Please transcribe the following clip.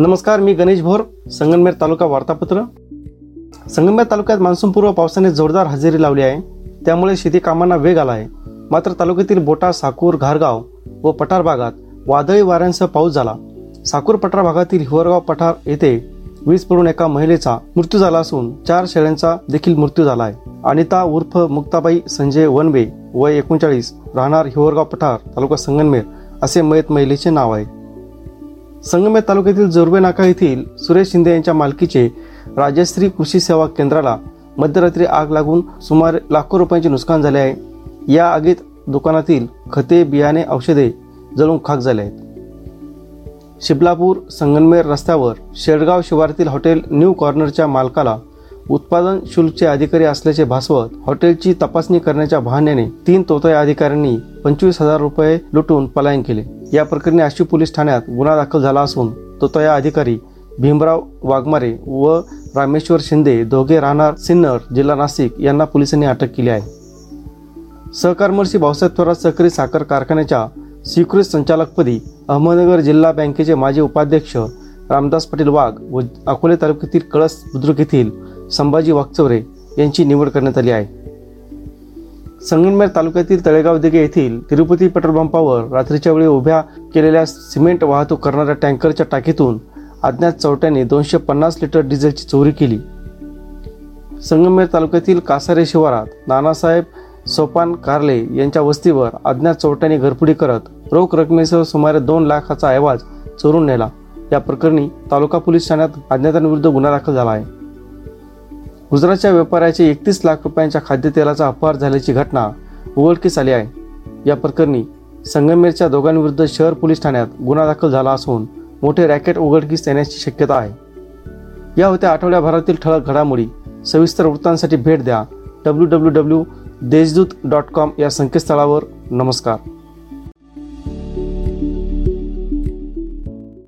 नमस्कार मी गणेश भोर संगमनेर तालुका वार्तापत्र. संगमनेर तालुक्यात मान्सूनपूर्व पावसाने जोरदार हजेरी लावली आहे. त्यामुळे शेती कामांना वेग आला आहे. मात्र तालुक्यातील बोटा साकूर घारगाव व पठार भागात वादळी वाऱ्यांसह पाऊस झाला. साकूर पठार भागातील हिवरगाव पठार येथे वीज पडून एका महिलेचा मृत्यू झाला असून चार शेळ्यांचा देखील मृत्यू झाला आहे. अनिता उर्फ मुक्ताबाई संजय वनवे वय एकोणचाळीस राहणार हिवरगाव पठार तालुका संगनमेर असे मयत महिलेचे नाव आहे. संगमेर तालुक्यातील जोरबे नाका येथील सुरेश शिंदे यांच्या मालकीचे राजश्री कृषी सेवा केंद्राला मध्यरात्री आग लागून सुमारे लाखो रुपयांचे नुकसान झाले आहे. या आगीत दुकानातील खते बियाणे औषधे जळून खाक झाले आहेत. शिबलापूर संगनमेर रस्त्यावर शेडगाव शिवारातील हॉटेल न्यू कॉर्नरच्या मालकाला उत्पादन शुल्कचे अधिकारी असल्याचे भासवत हॉटेलची तपासणी करण्याच्या बहाण्याने तीन तोतया अधिकाऱ्यांनी पंचवीस हजार रुपये लुटून पलायन केले. या प्रकरणी आशिव पोलीस ठाण्यात गुन्हा दाखल झाला असून तो तया अधिकारी भीमराव वाघमारे व रामेश्वर शिंदे दोघे राहणार सिन्नर जिल्हा नाशिक यांना पोलिसांनी अटक केली आहे. सहकारमर्षी भाऊसाहेब थोरात सहकारी साखर कारखान्याच्या स्वीकृत संचालकपदी अहमदनगर जिल्हा बँकेचे माजी उपाध्यक्ष रामदास पाटील वाघ व अकोले तालुक्यातील कळस बुद्रुक येथील संभाजी वाघचौरे यांची निवड करण्यात आली आहे. संगमनेर तालुक्यातील तळेगाव दिगे येथील तिरुपती पेट्रोल पंपावर रात्रीच्या वेळी उभ्या केलेल्या सिमेंट वाहतूक करणाऱ्या टँकरच्या टाकीतून अज्ञात चौट्याने दोनशे पन्नास लिटर डिझेलची चोरी केली. संगमनेर तालुक्यातील कासारे शिवारात नानासाहेब सोपान कारले यांच्या वस्तीवर अज्ञात चोरट्याने घरफुडी करत रोख रकमेसह सुमारे दोन लाखाचा ऐवाज चोरून नेला. या प्रकरणी तालुका पोलीस ठाण्यात अज्ञातांविरुद्ध गुन्हा दाखल झाला आहे. गुजरातच्या व्यापाऱ्याचे एकतीस लाख रुपयांच्या खाद्यतेलाचा अपहार झाल्याची घटना उघडकीस आली आहे. या प्रकरणी संगमेरच्या दोघांविरुद्ध शहर पोलीस ठाण्यात गुन्हा दाखल झाला असून मोठे रॅकेट उघडकीस येण्याची शक्यता आहे. या होत्या आठवड्याभरातील ठळक घडामोडी. सविस्तर वृत्तांसाठी भेट द्या. W W W Deshdoot dot com या संकेतस्थळावर. नमस्कार.